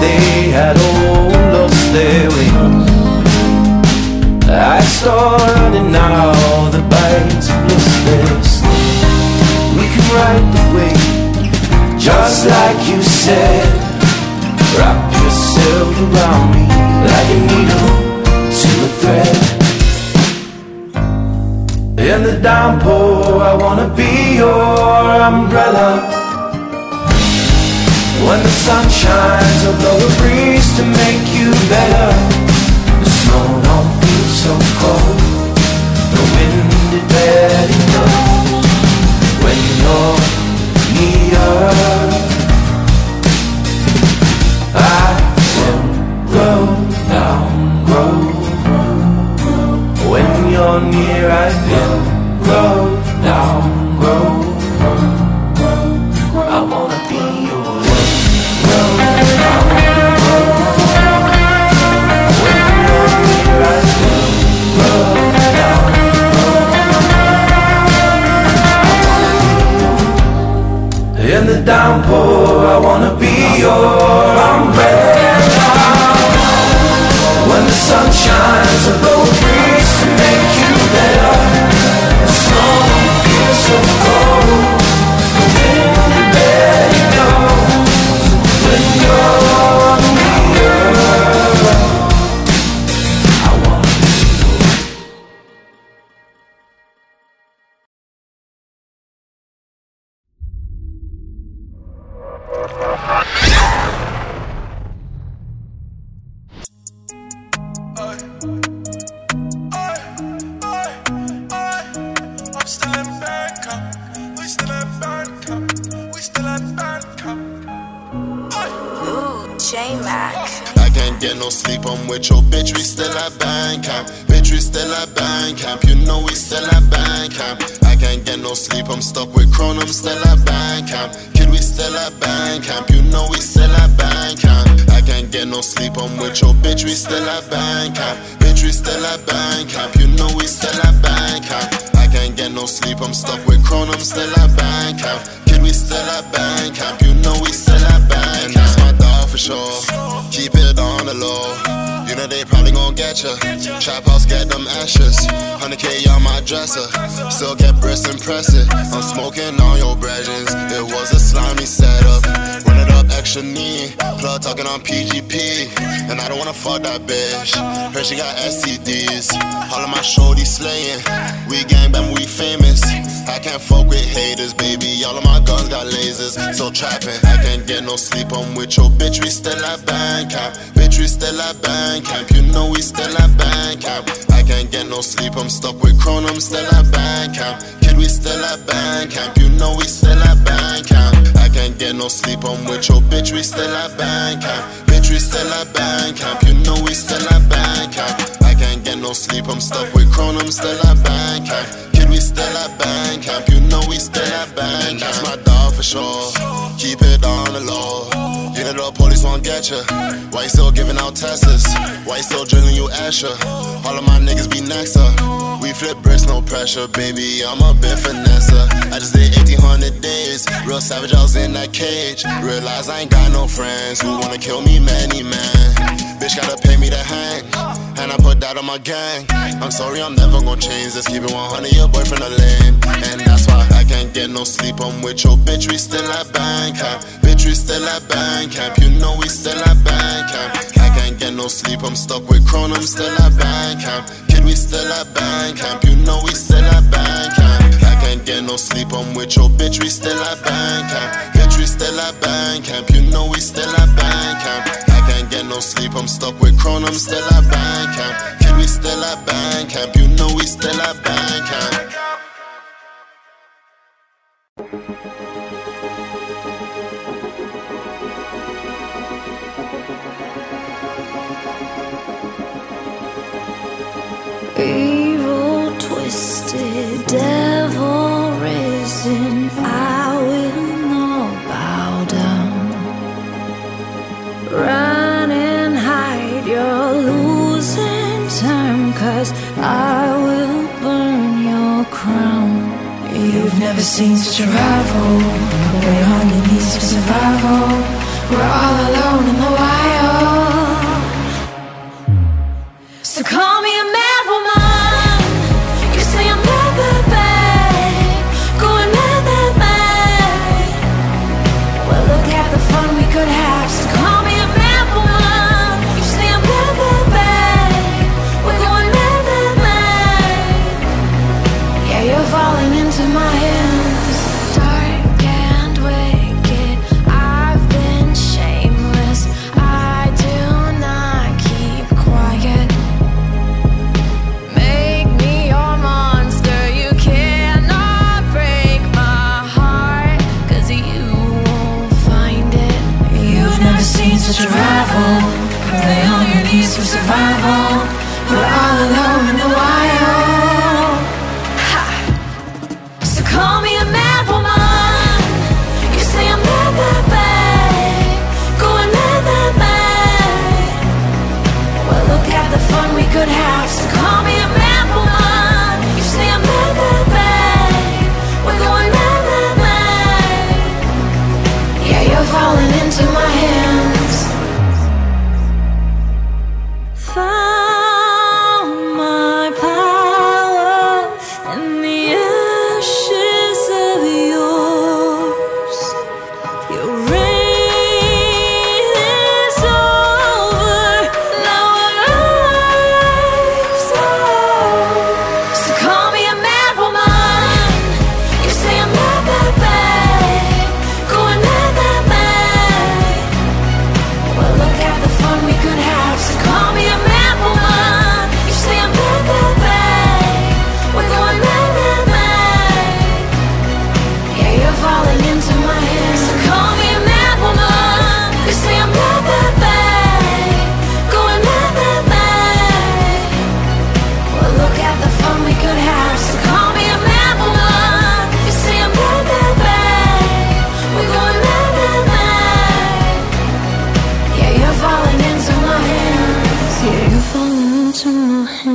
They had all lost their wings. I start running now, the lost their sting. We can ride the wave, just like you said. Wrap yourself around me like a needle to a thread. In the downpour, I wanna be your umbrella. When the sun shines, I'll blow a breeze to make you better. The snow don't feel so cold. The wind it barely blows. When you're near, I will grow down, grow. When you're near, I will grow down, downpour, I wanna be your umbrella. When the sun shines, I blow a On PGP. And I don't wanna fuck that bitch. Heard she got STDs. All of my shorties slaying. We gang bang, we famous. I can't fuck with haters, baby. All of my guns got lasers. So trapping, I can't get no sleep. I'm with your bitch, we still at band camp. Bitch, we still at band camp. You know we still at band camp. I can't get no sleep. I'm stuck with Chrome, I'm still at band camp. Kid, we still at band camp. You know we still at band camp. Get no sleep. I'm with your bitch, we still at bank camp. Bitch, we still at bank camp. You know we still at bank camp. I can't get no sleep. I'm stuck with Chrome, I'm still at bank camp. Kid, we still at bank camp. You know we still at bank camp. That's my dog for sure. Keep it on the low. Know the police won't get ya. Why you still giving out tests? Why you still drilling you Asher? All of my niggas be next up. We flip bricks, no pressure, baby. I'm a bit finesse. I just did 1800 days. Real savage, I was in that cage. Realize I ain't got no friends who wanna kill me, many man. Bitch gotta pay me to hang. And I put that on my gang. I'm sorry, I'm never gonna change. Let's keep it 100. Your boyfriend a lame. And that's why can't get no sleep. I'm with your bitch. We still at bank camp. Bitch, we still at bank camp. You know we still at bank camp. I can't get no sleep. I'm stuck with Chrome. I'm still at bank camp. Kid, we still at band camp. You know we still at band camp. I can't get no sleep. I'm with your bitch. We still at bank camp. Bitch, we still at band camp. You know we still at bank camp. I can't get no sleep. I'm stuck with Chrome. I'm still at band camp. Kid, we still at bank camp. You know we still at bank camp. Evil twisted, devil risen, I will not bow down. Run and hide, you're losing time, cause I never seen such a rival, way on your knees for survival. We're all alone in the wild.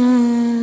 time.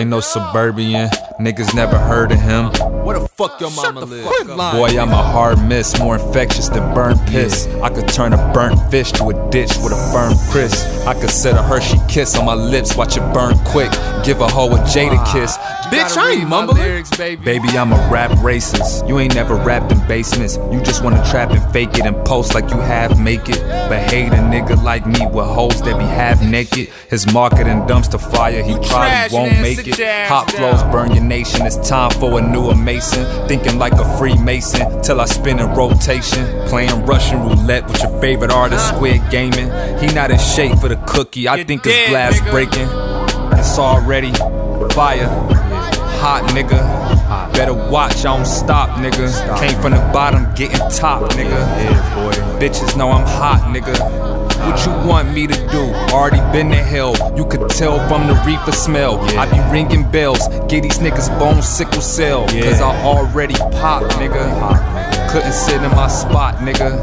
ain't no suburban, niggas never heard of him. Where the fuck your mama live? Boy, I'm a hard miss, more infectious than burnt piss. I could turn a burnt fish to a ditch with a firm crisp. I could set a Hershey kiss on my lips, watch it burn quick. Give a hoe a Jada ah. kiss. Bitch, I ain't mumbling. lyrics, baby. Baby, I'm a rap racist. You ain't never rapped in basements. You just wanna trap and fake it and post like you have make it. But hate a nigga like me with hoes that be half naked. His marketing dumpster fire, he probably won't make it. Hot flows burn your nation. It's time for a new Mason. Thinking like a Freemason till I spin in rotation. Playing Russian roulette with your favorite artist, Squid Gaming. He not in shape for the cookie. I think dead, his glass breaking. It's already fire. Hot nigga. Better watch, I don't stop, nigga. Came from the bottom, getting top, nigga. Bitches know I'm hot, nigga. What you want me to do? Already been to hell. You could tell from the reefer smell. I be ringing bells. Get these niggas bone sickle cell. Cause I already pop, nigga. Couldn't sit in my spot, nigga.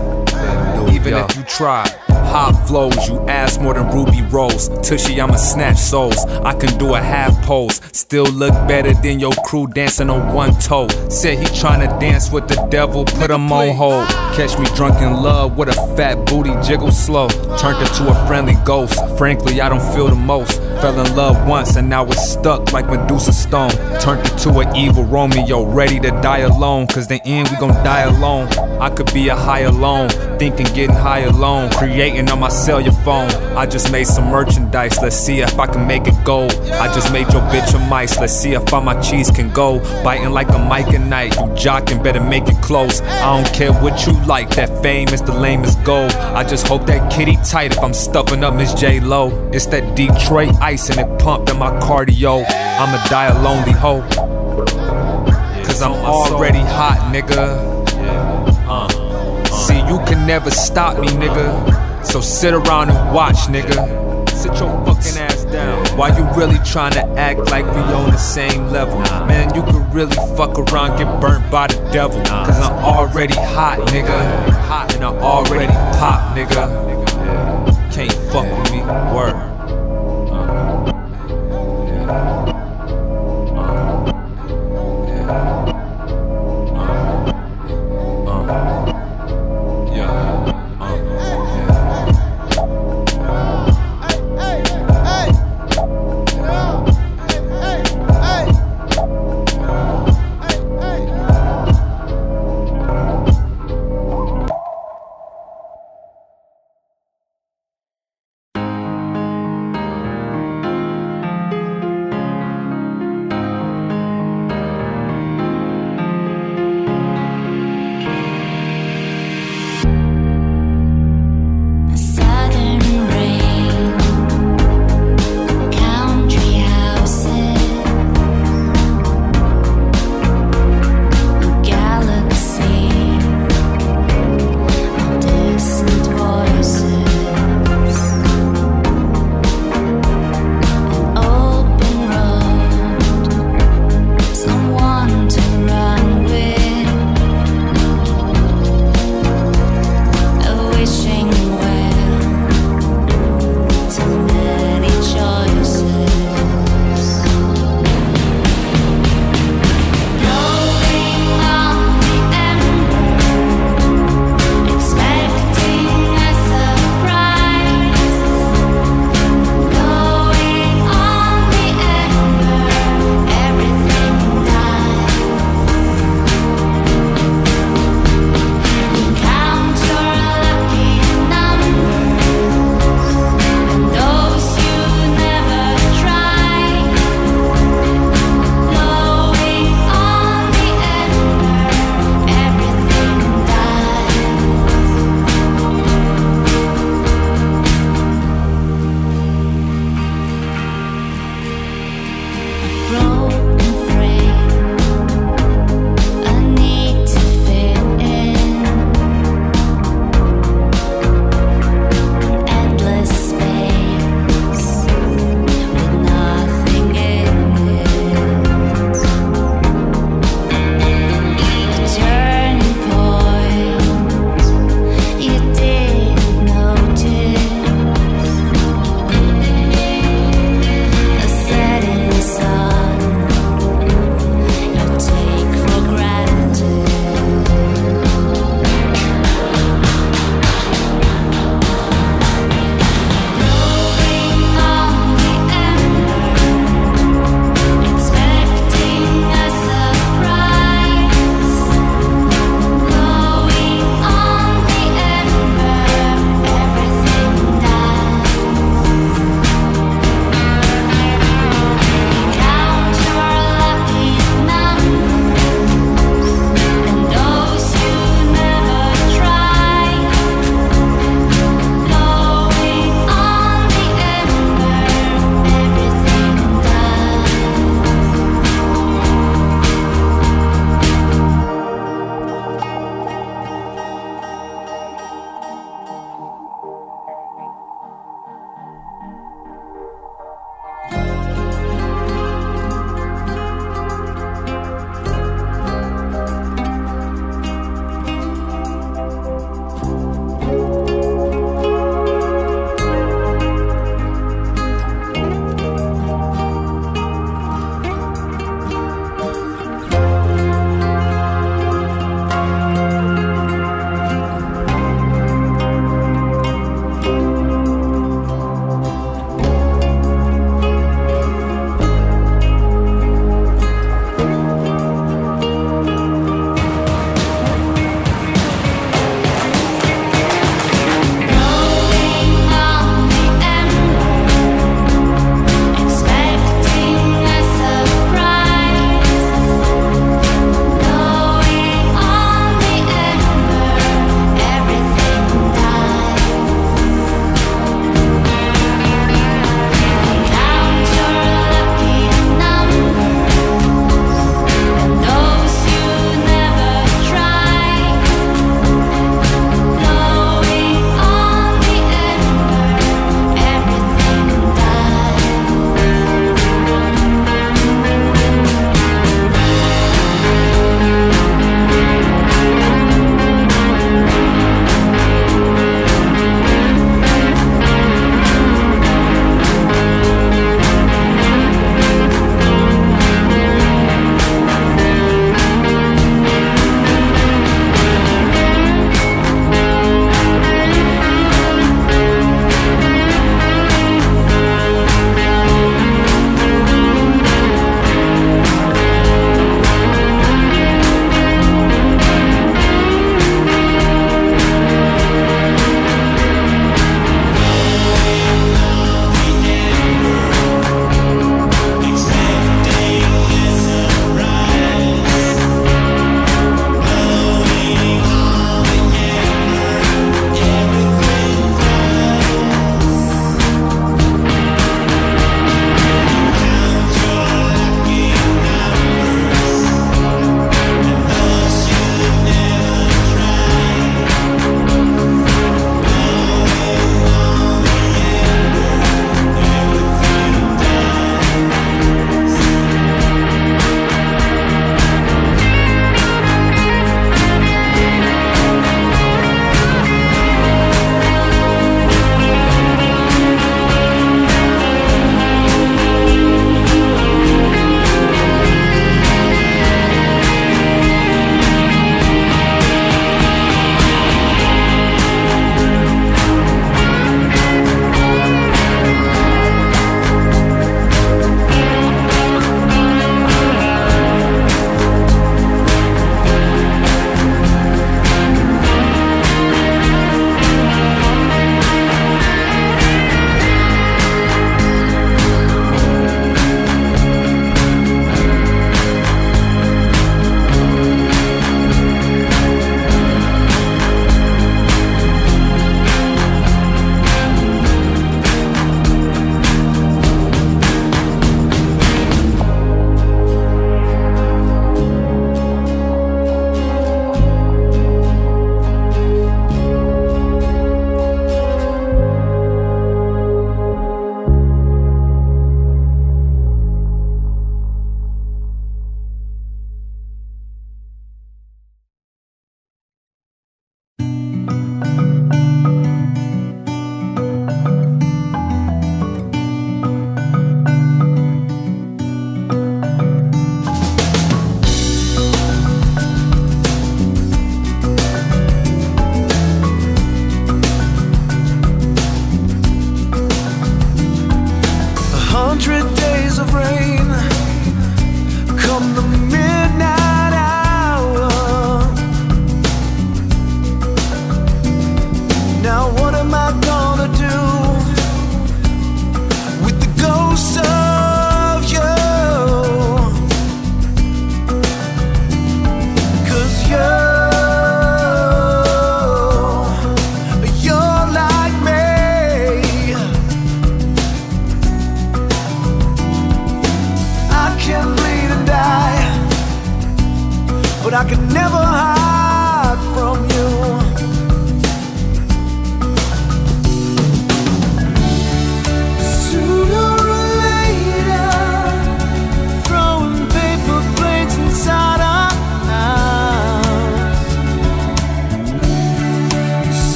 Even if you tried. Hot flows, you ass more than Ruby Rose. Tushy, I'ma snatch souls. I can do a half pose. Still look better than your crew dancing on one toe. Said he tryna dance with the devil, put him on hold. Catch me drunk in love with a fat booty, jiggle slow. Turned into a friendly ghost. Frankly, I don't feel the most. Fell in love once and now it's stuck like Medusa Stone. Turned into an evil Romeo, ready to die alone. Cause the end we gon' die alone. I could be a high alone, thinking getting high alone. Creating on my cellular phone. I just made some merchandise, let's see if I can make it gold. I just made your bitch a mice, let's see if all my cheese can go. Biting like a mic at night, you jocking, better make it close. I don't care what you like, that fame is the lamest goal. I just hope that kitty tight if I'm stuffing up Miss J Lo. It's that Detroit ice and it pumped in my cardio. I'ma die a lonely hoe. Cause I'm already hot, nigga. Uh, See, uh. you can never stop me, nigga. So sit around and watch, nigga. Sit your fucking ass down. Why you really trying to act like we on the same level? Man, you could really fuck around, get burnt by the devil. Cause I'm already hot, nigga. Hot and I already pop, nigga. Can't fuck with me, word.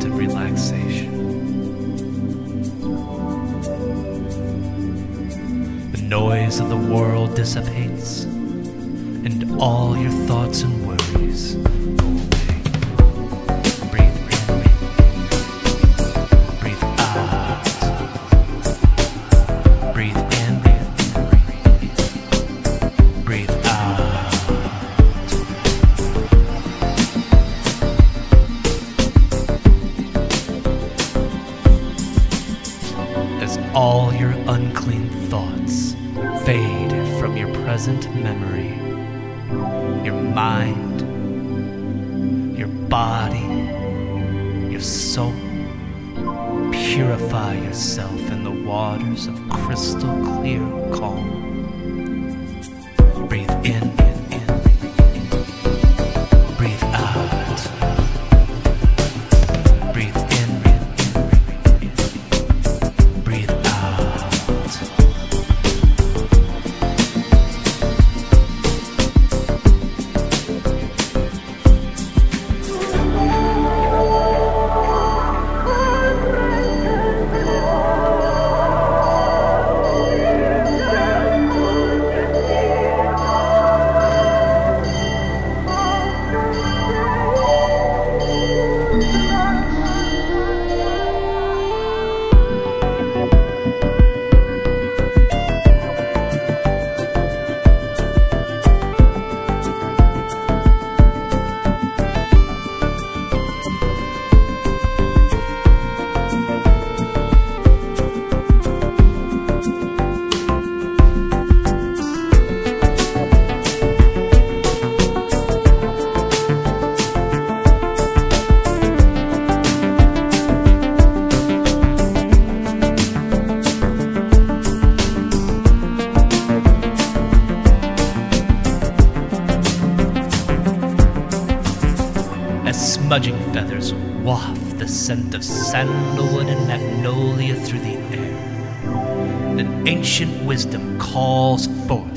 state of relaxation. The noise of the world dissipates, and all your thoughts and worries scent of sandalwood and magnolia through the air. An ancient wisdom calls forth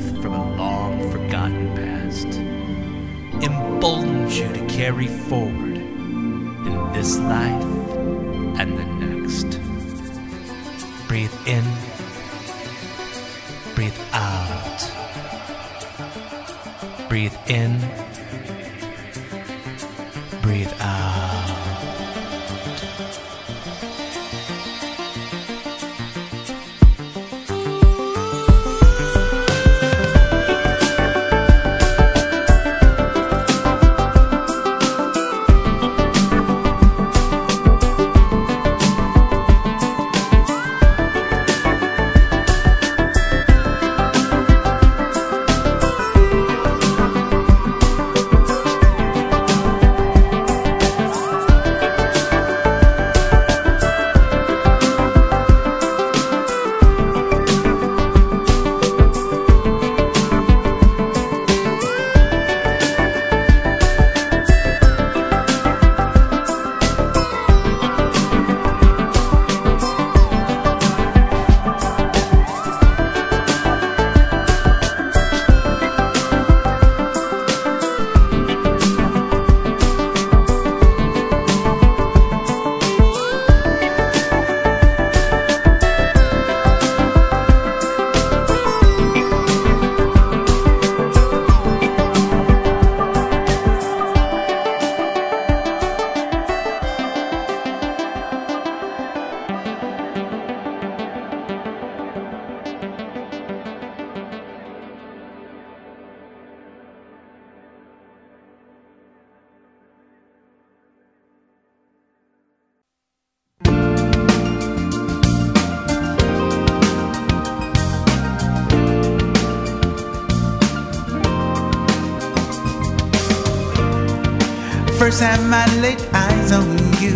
my late eyes on you.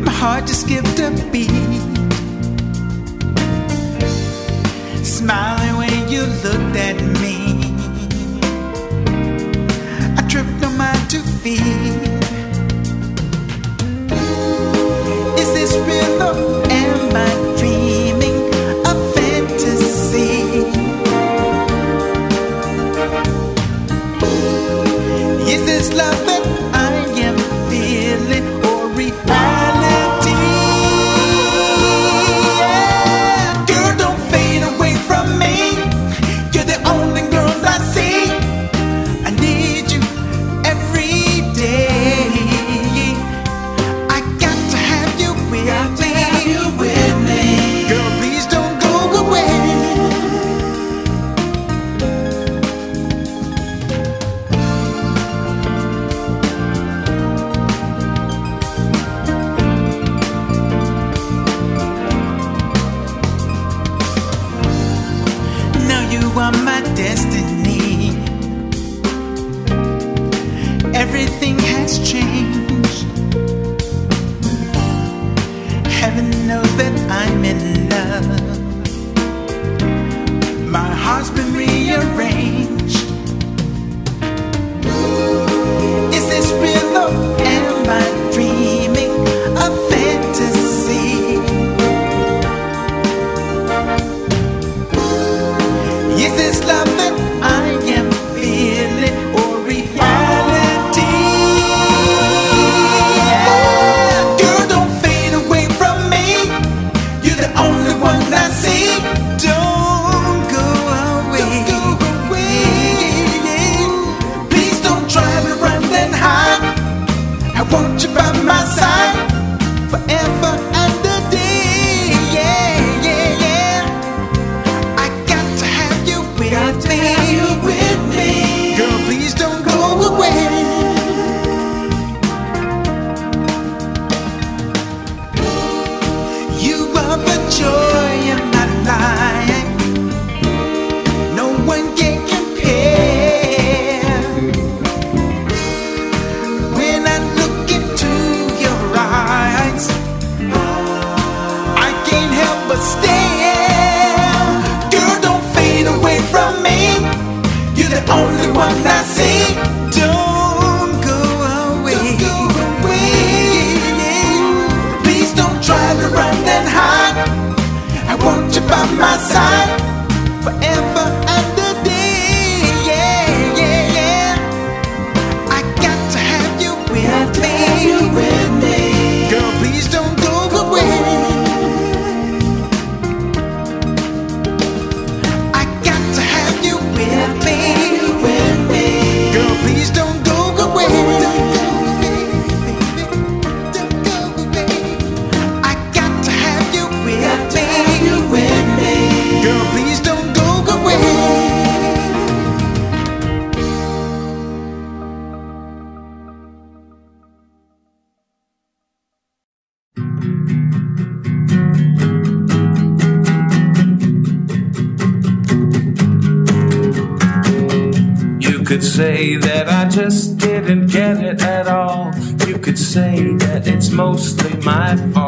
My heart just skipped a beat. Smiling when you looked at me. I tripped on my two feet. mostly my fault.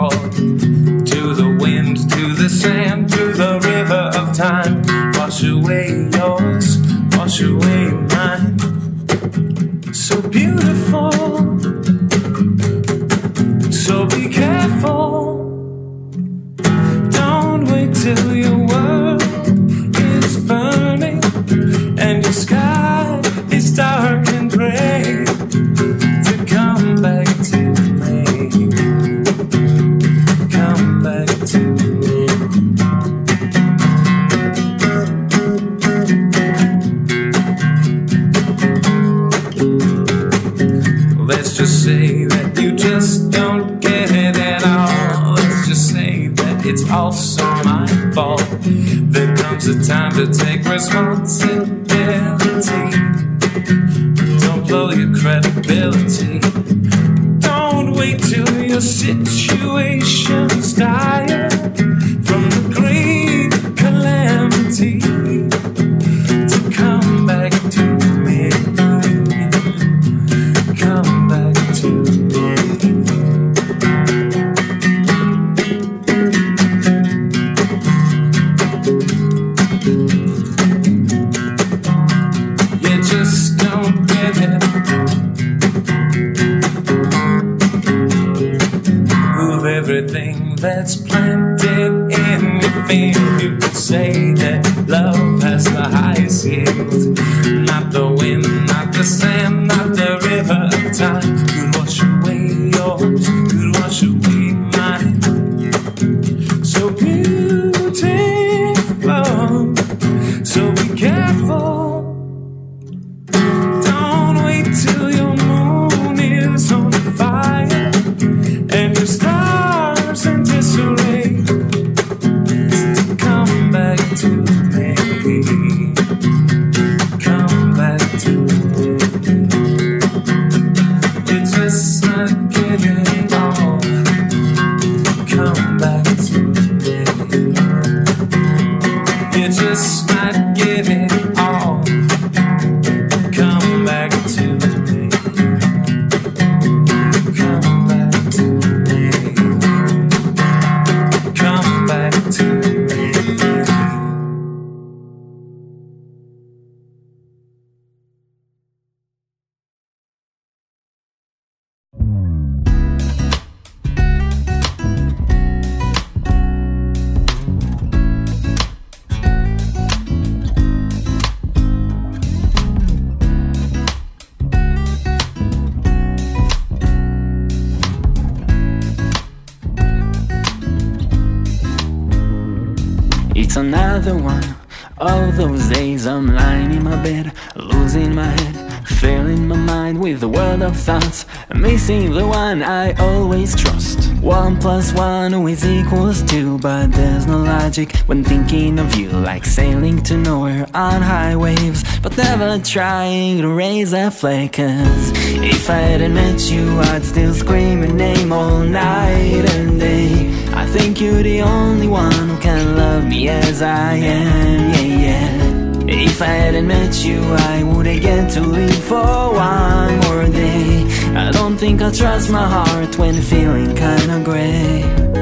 It's another one of those days I'm lying in my bed, losing my head, filling my mind with a world of thoughts, missing the one I always trust. One plus one always equals two, but there's no logic when thinking of you, like sailing to nowhere on high waves, but never trying to raise a flag. Cause if I hadn't met you, I'd still scream your name all night and day. I think you're the only one who can love me as I am, yeah, yeah. If I hadn't met you, I wouldn't get to live for one more day. I don't think I trust my heart when feeling kinda gray.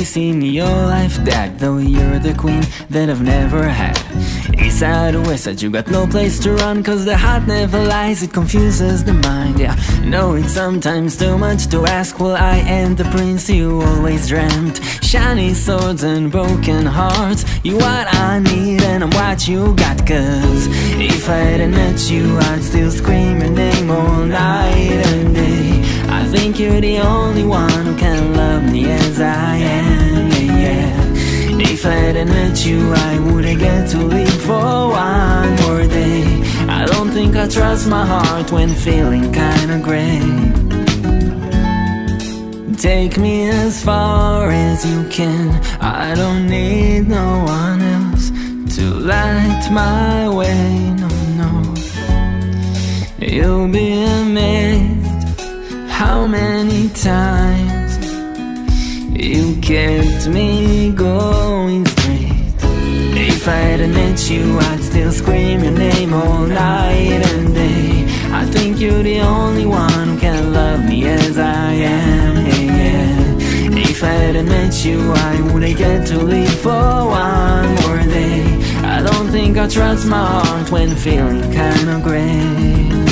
Not the ace in your life, Dad. Though you're the queen that I've never had. East side or west side, you got no place to run. Cause the heart never lies, it confuses the mind. Yeah, no, it's sometimes too much to ask. Well, I am the prince you always dreamt. Shiny swords and broken hearts. You what I need, and I'm what you got. Cause if I hadn't met you, I'd still scream your name all night and think you're the only one who can love me as I am, yeah, yeah. If I hadn't met you, I wouldn't get to live for one more day. I don't think I trust my heart when feeling kinda gray. Take me as far as you can. I don't need no one else to light my way, no, no. You'll be amazed how many times you kept me going straight. If I hadn't met you, I'd still scream your name all night and day. I think you're the only one who can love me as I am, yeah, yeah. If I hadn't met you, I wouldn't get to live for one more day. I don't think I trust my heart when feeling kinda gray.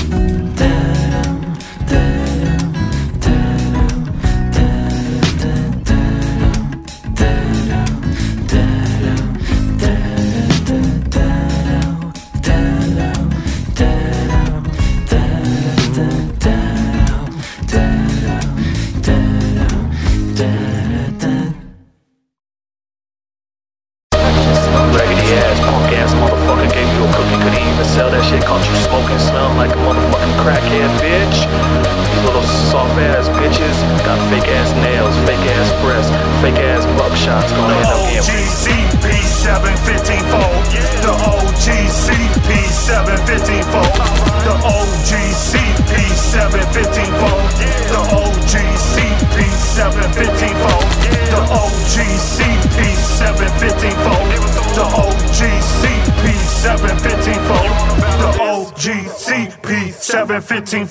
planting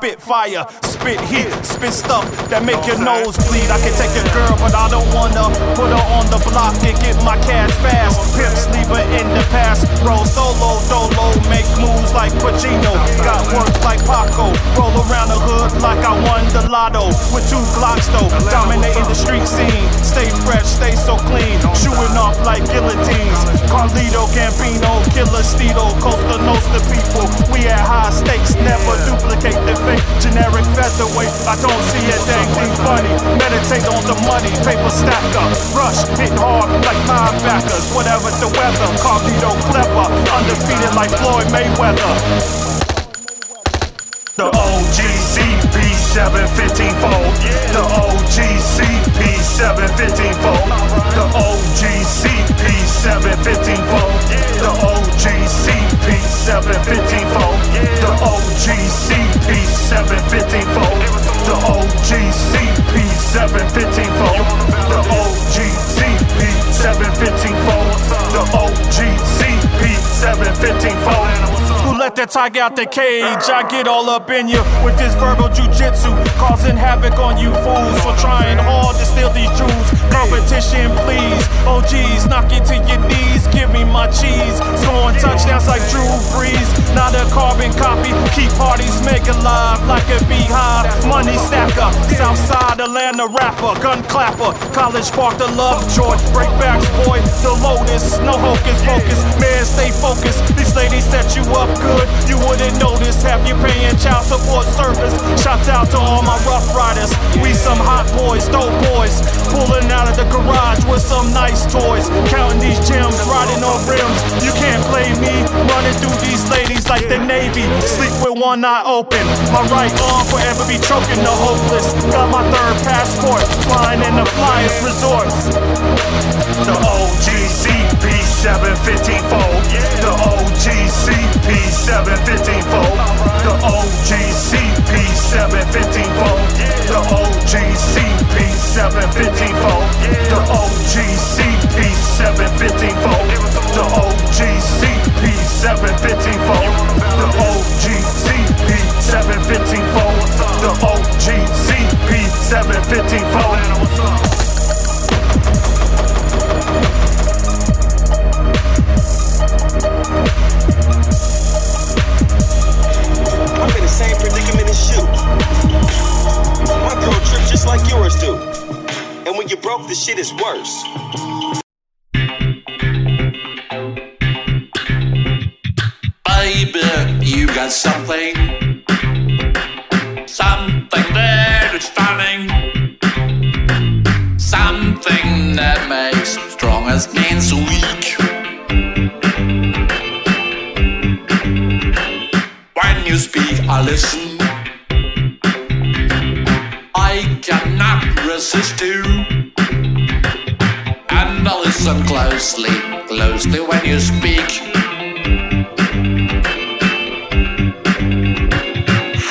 spit fire, spit heat, spit stuff that make your nose bleed. I can take a girl, but I don't wanna put her on the block and get my cash fast. Pimps leave her in the past. Roll solo, dolo, make moves like Pacino. Got work like Paco. Roll around the hood like I won the lotto. With two Glocks though, dominating the street scene. Stay fresh, stay so clean. Shooting off like guillotines. Carlito, Gambino, Killer Stedo, Costa Nostra people. We at high stakes, never duplicate the fake. Generic featherweight, I don't see a dang thing funny. Meditate on the money, paper up. Rush, hit hard like linebackers. Whatever the weather, Carlito clever. Undefeated like Floyd Mayweather. The OGCP 715 fold. The OGCP 715 fold. The OGCP 715 fold. The OGCP 715 fold. The OGCP 715 fold. The OGCP 715 fold. The OGCP 715 fold. The OGCP 715 fold. Who let that tiger out the cage? I get all up in you with this verbal jujitsu, causing havoc on you fools for trying hard to steal these jewels. Competition, please. Geez, knock it to your knees. Give me my cheese. Scoring touchdowns like Drew Brees. Not a carbon copy. Keep parties mega live like a beehive. Money stacker. Southside Atlanta rapper. Gun clapper. College Park the love George. Breakbacks boy. The Lotus. No hocus pocus. Man, stay focused. These ladies set you up good. You wouldn't notice. Have you paying child support service? Shouts out to all my rough riders. We some hot boys, dope boys. Pulling out of the garage with some nice toys. Counting these gems, riding on rims. You can't play me. Running through these ladies like the Navy. Sleep with one eye open. My right arm forever be choking the hopeless. Got my third passport. Flying in the flyest resorts. The OGCP 715 fold. The OGCP OGCP715. The OGCP715 fold. The OGCP715 fold. The OGCP715 fold. The OGCP715 fold. The OGCP715 fold. The OGCP715 fold. Same predicament as you. My girl trip just like yours do. And when you're broke, the shit is worse. Baby, you got something. Something that is stunning. Something that makes strong as means weak. Speak, I listen. I cannot resist you. And I listen closely, closely when you speak.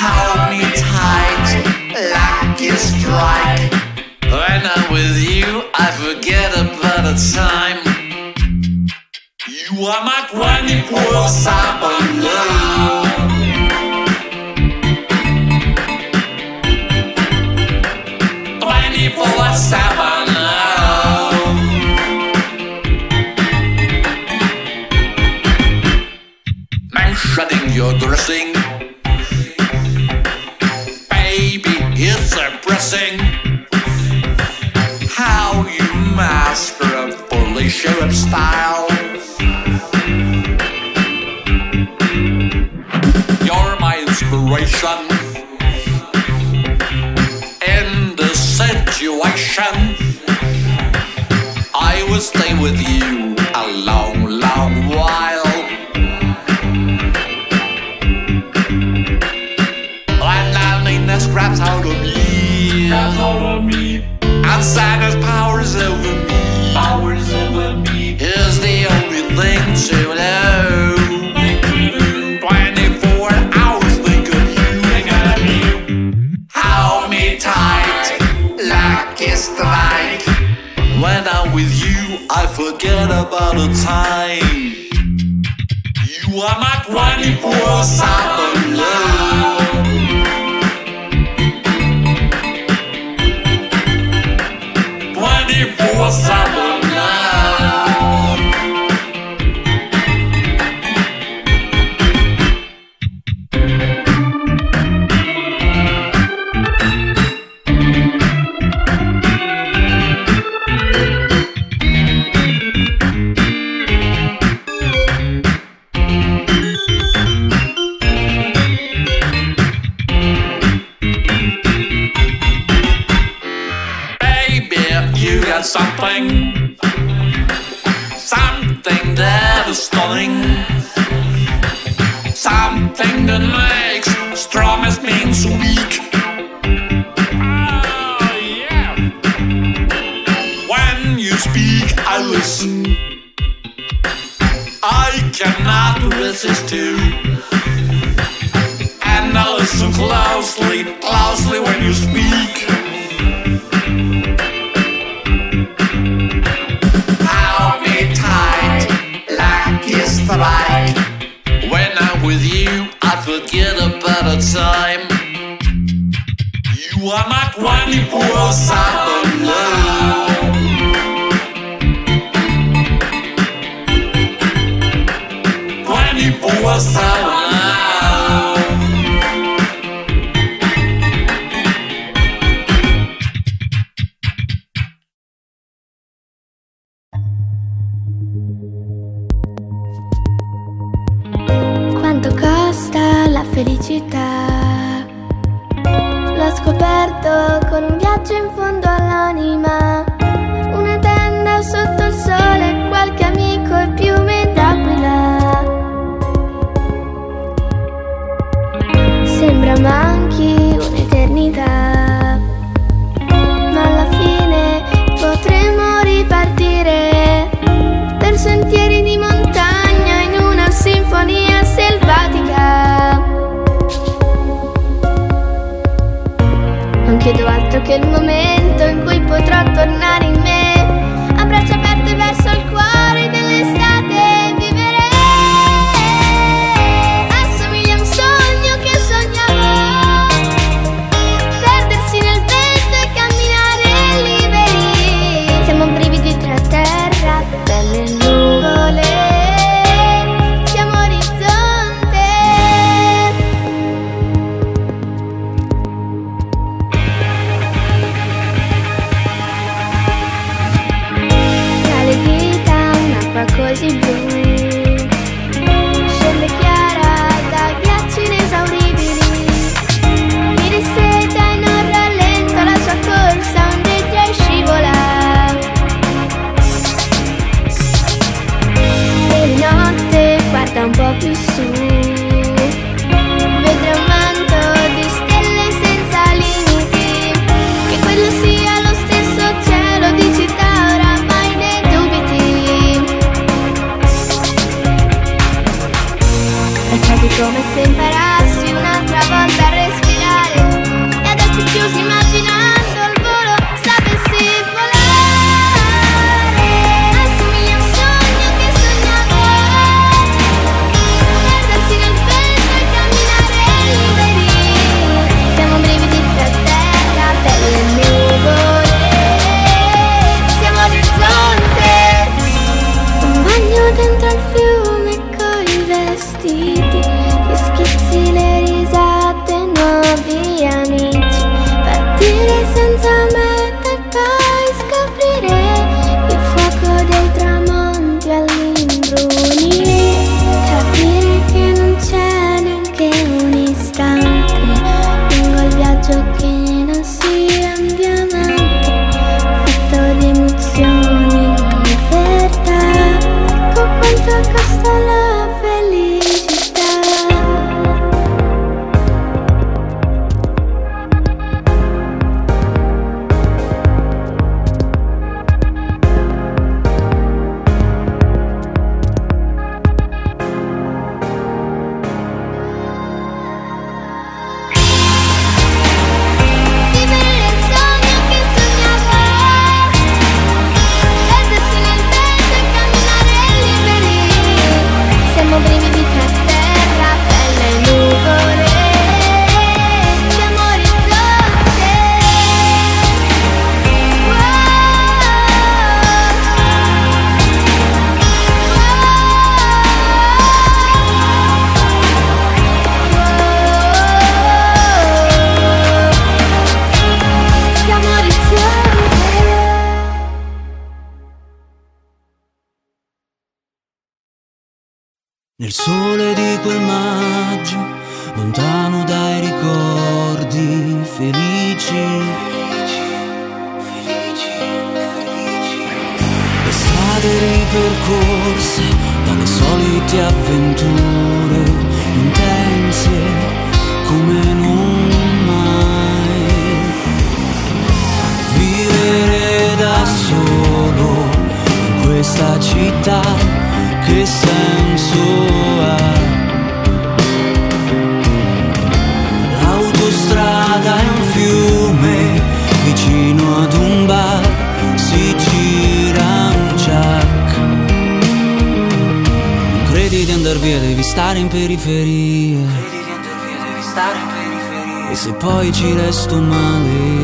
Hold me tight, like you strike. When I'm with you, I forget about the time. You are my 24 7 love. E se poi ci resto male?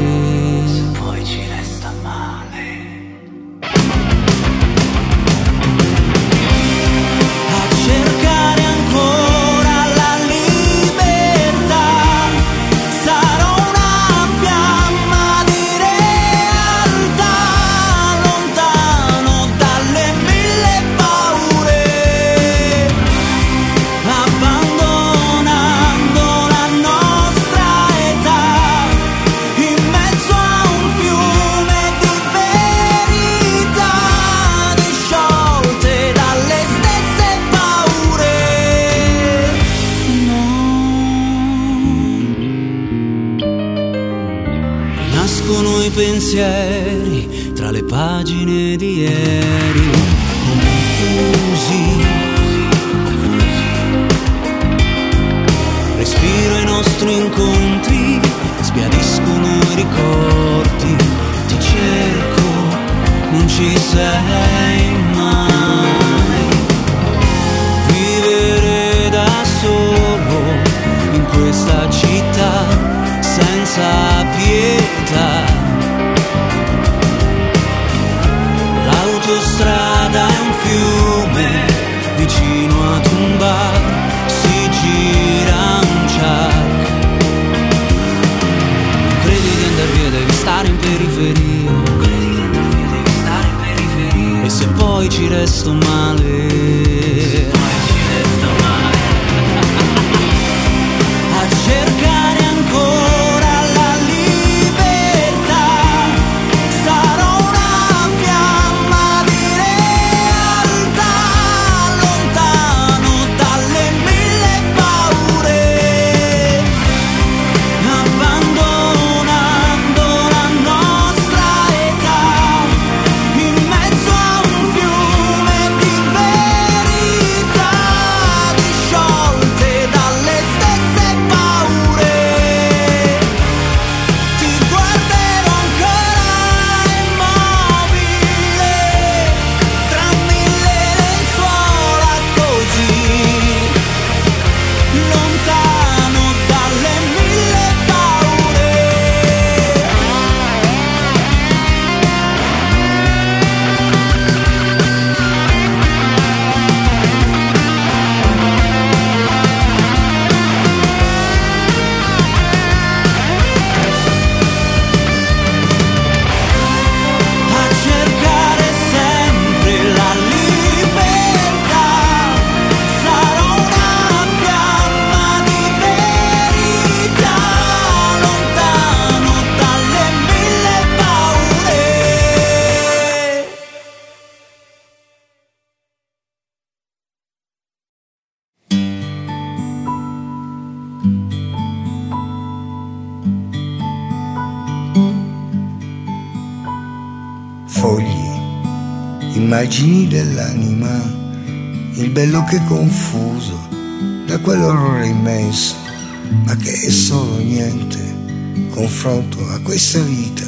stessa vita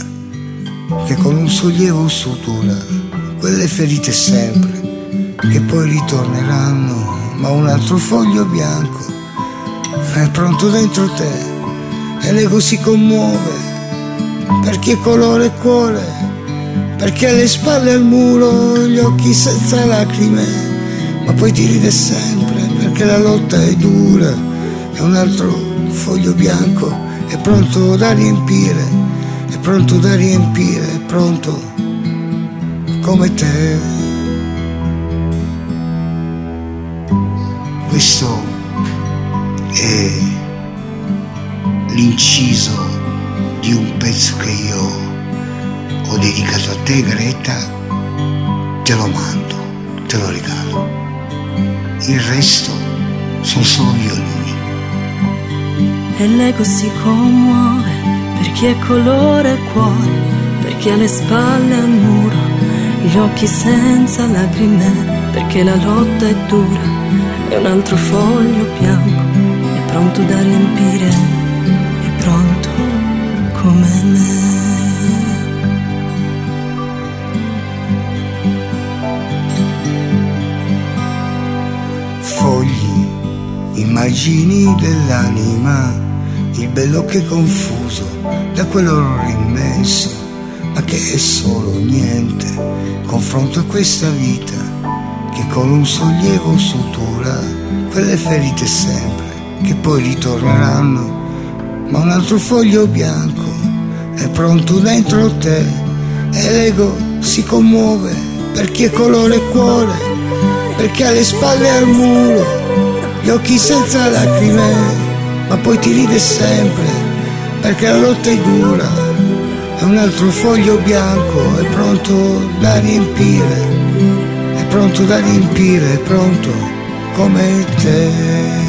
che con un sollievo sutura quelle ferite sempre che poi ritorneranno ma un altro foglio bianco è pronto dentro te e l'ego si commuove perché colore e cuore perché alle spalle al muro gli occhi senza lacrime ma poi ti ride sempre perché la lotta è dura e un altro foglio bianco è pronto da riempire è pronto da riempire, è pronto come te. Questo è l'inciso di un pezzo che io ho dedicato a te Greta, te lo mando, te lo regalo. Il resto sono solo violini. E l'ego si commuove per chi è colore e cuore, per chi ha le spalle al muro, gli occhi senza lacrime, perché la lotta è dura e un altro foglio bianco è pronto da riempire, è pronto come me. fogli, immagini dell'anima, il bello che confuso da quell'orrore immenso, ma che è solo niente, confronto a questa vita che con un sollievo sutura quelle ferite sempre, che poi ritorneranno, ma un altro foglio bianco è pronto dentro te e l'ego si commuove per chi è colore cuore perché ha le spalle al muro, gli occhi senza lacrime, ma poi ti ride sempre, perché la lotta è dura, è un altro foglio bianco, è pronto da riempire, è pronto da riempire, è pronto come te.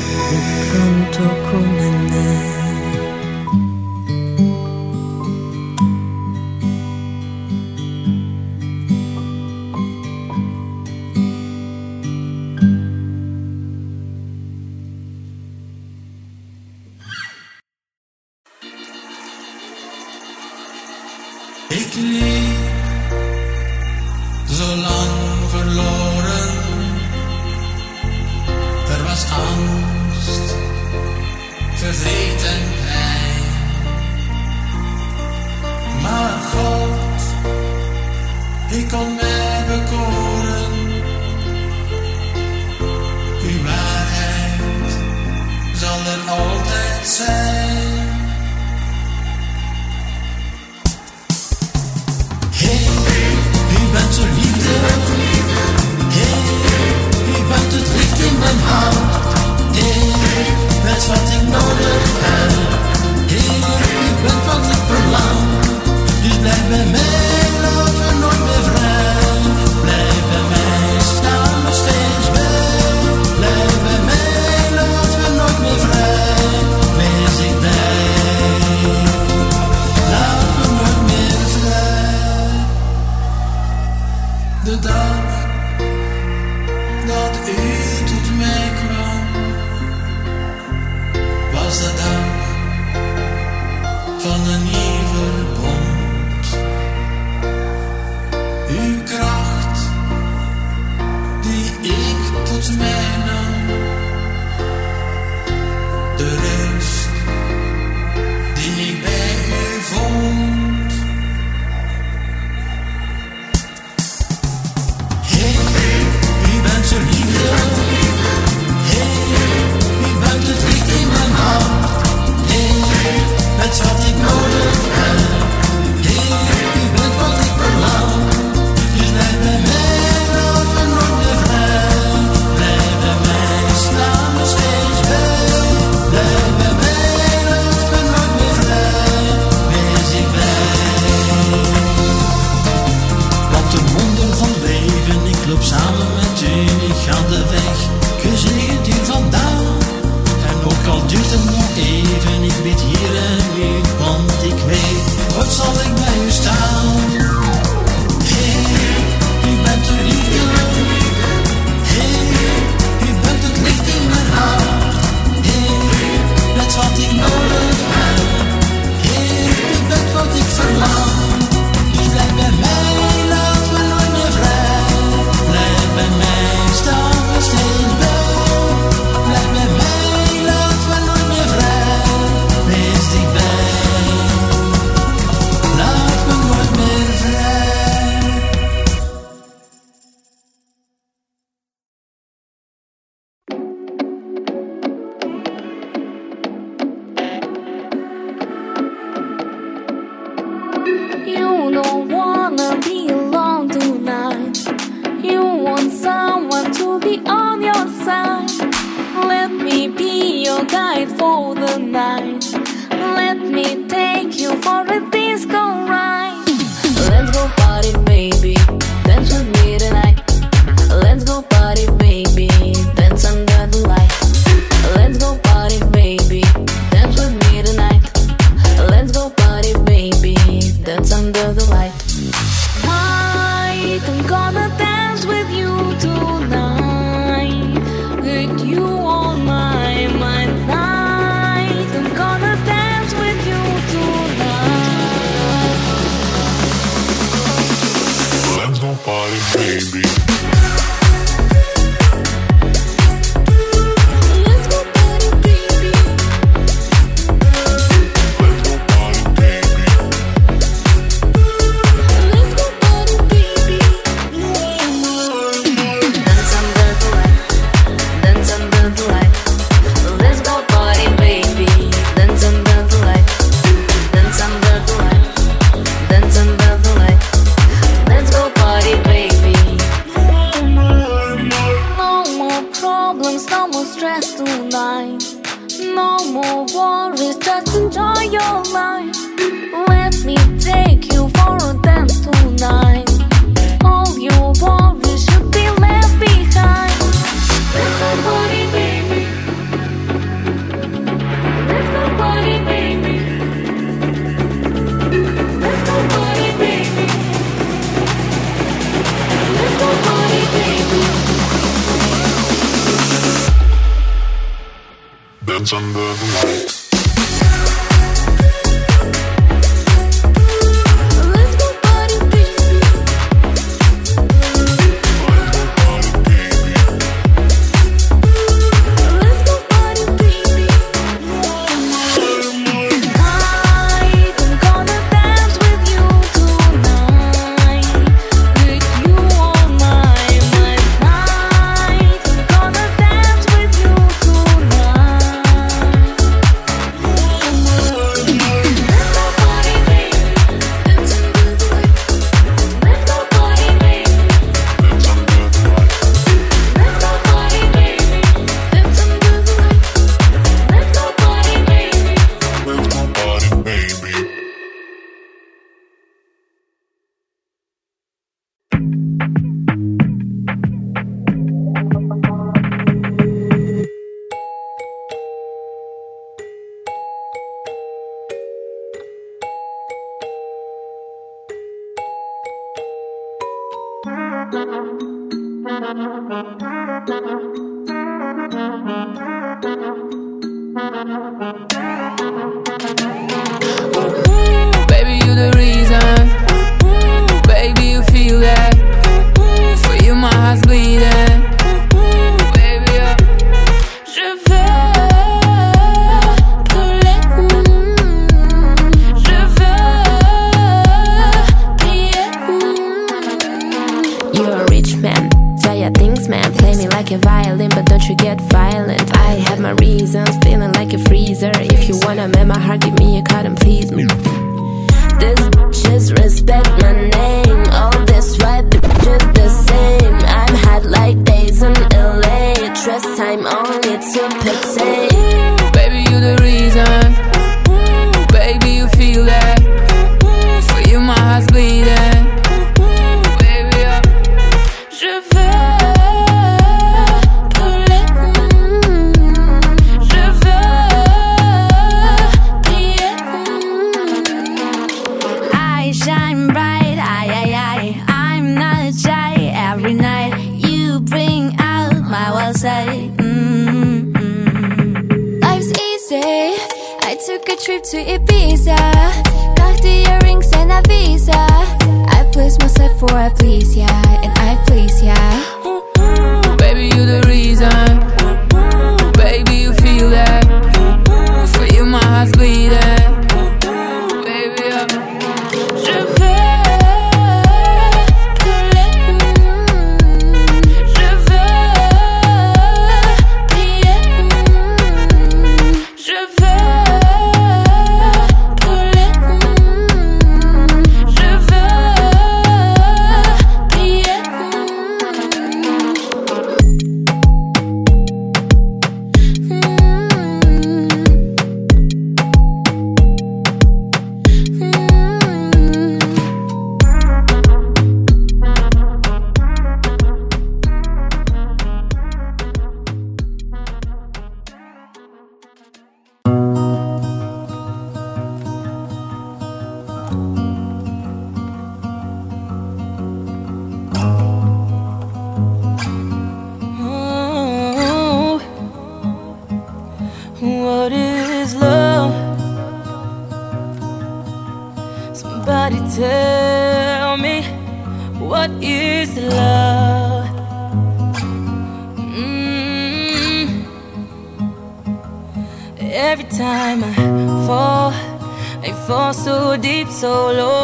deep, so low.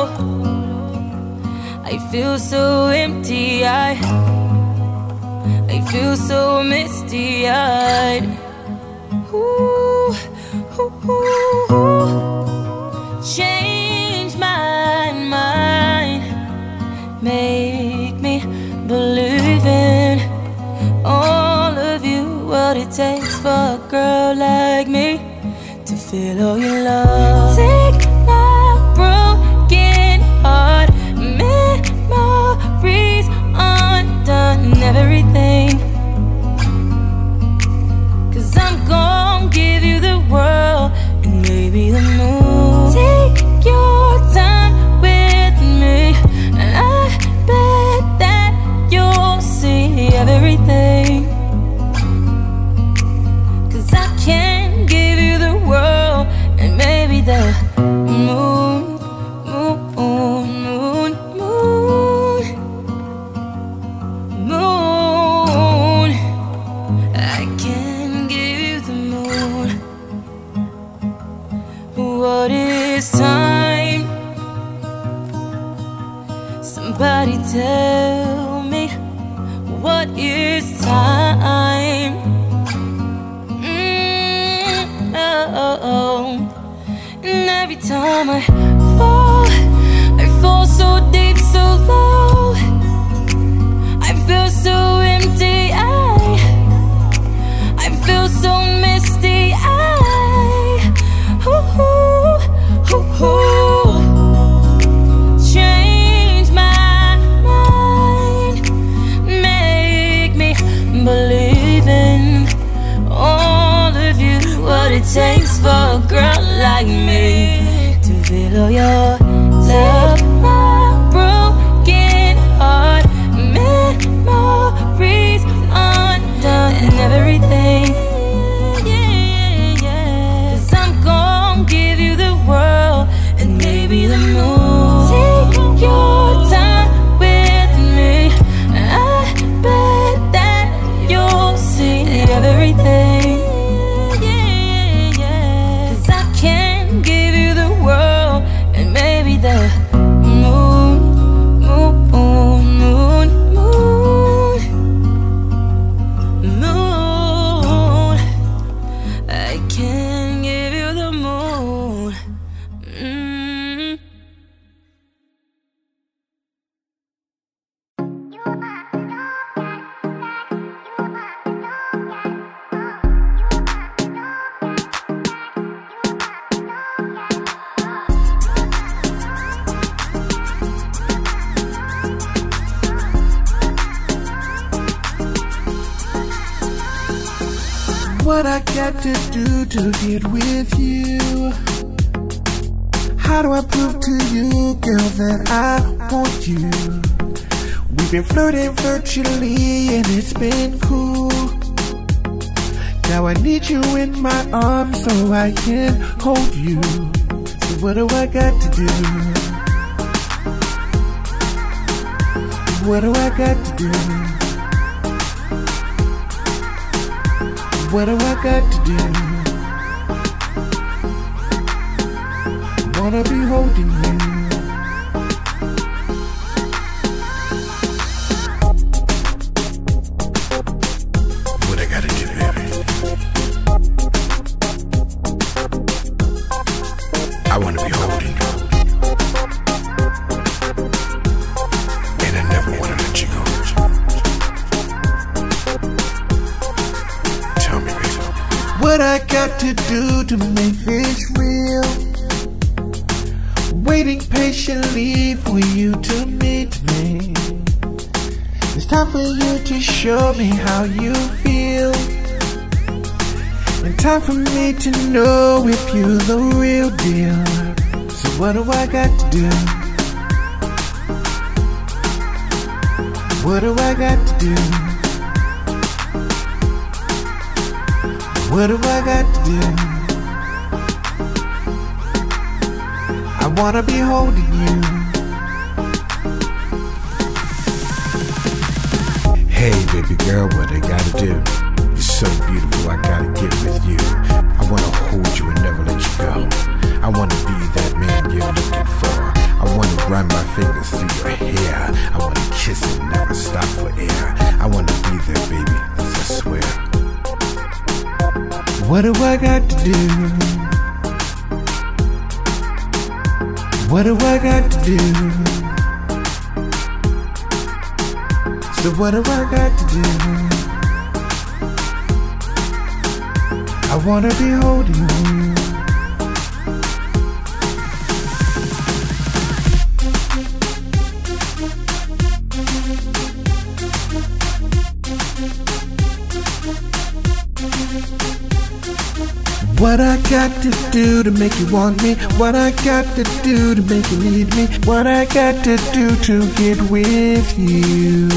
I feel so empty, I, I feel so misty eyed. Ooh, ooh, ooh. Change my mind, make me believe in all of you. What it takes for a girl like me to feel all your love. Take that I want you. We've been flirting virtually and it's been cool. Now I need you in my arms so I can hold you. So what do I got to do? What do I got to do? What do I got to do? Wanna be holding you. do want me, what I got to do to make you need me, what I got to do to get with you.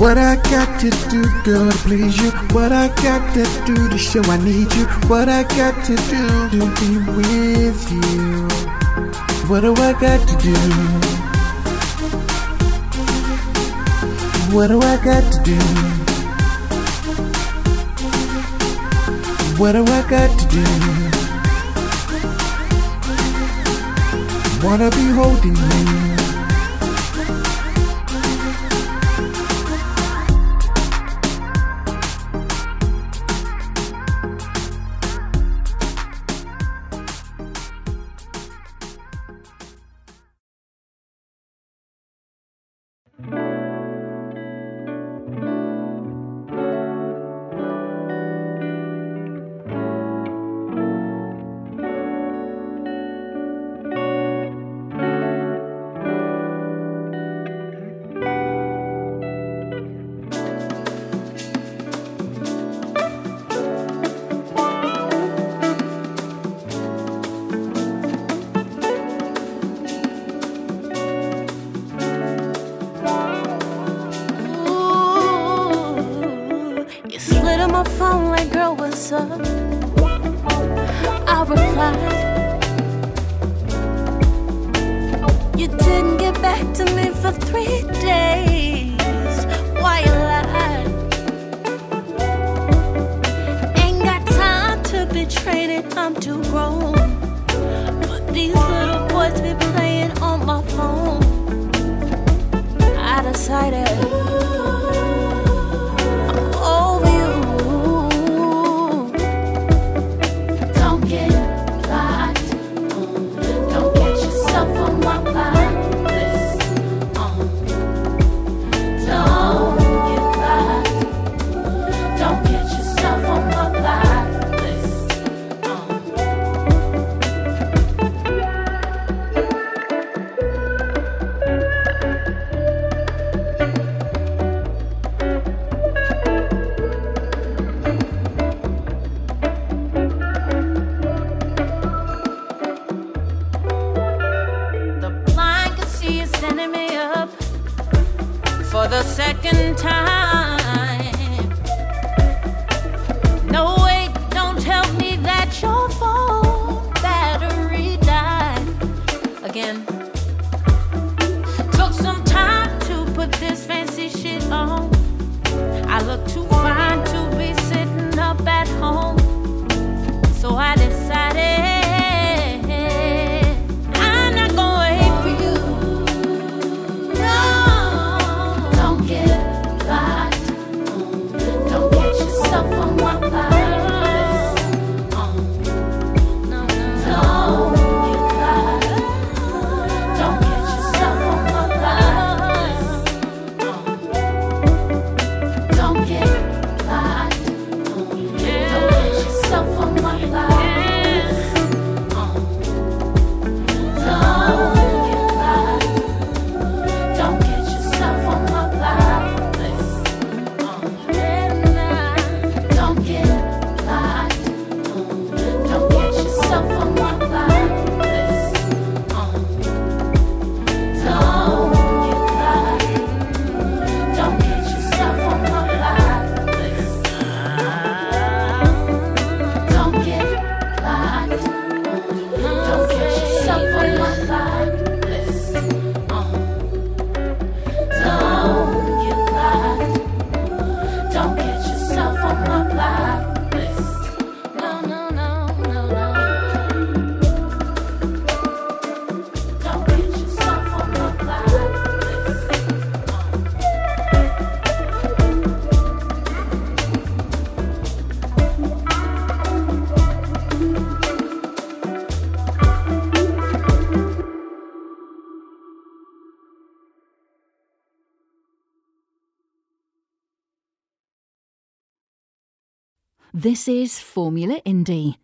What I got to do, girl, to please you. What I got to do to show I need you. What I got to do to be with you. What do I got to do? What do I got to do? What do I got to do? wanna be holding you. This is Formula Indie.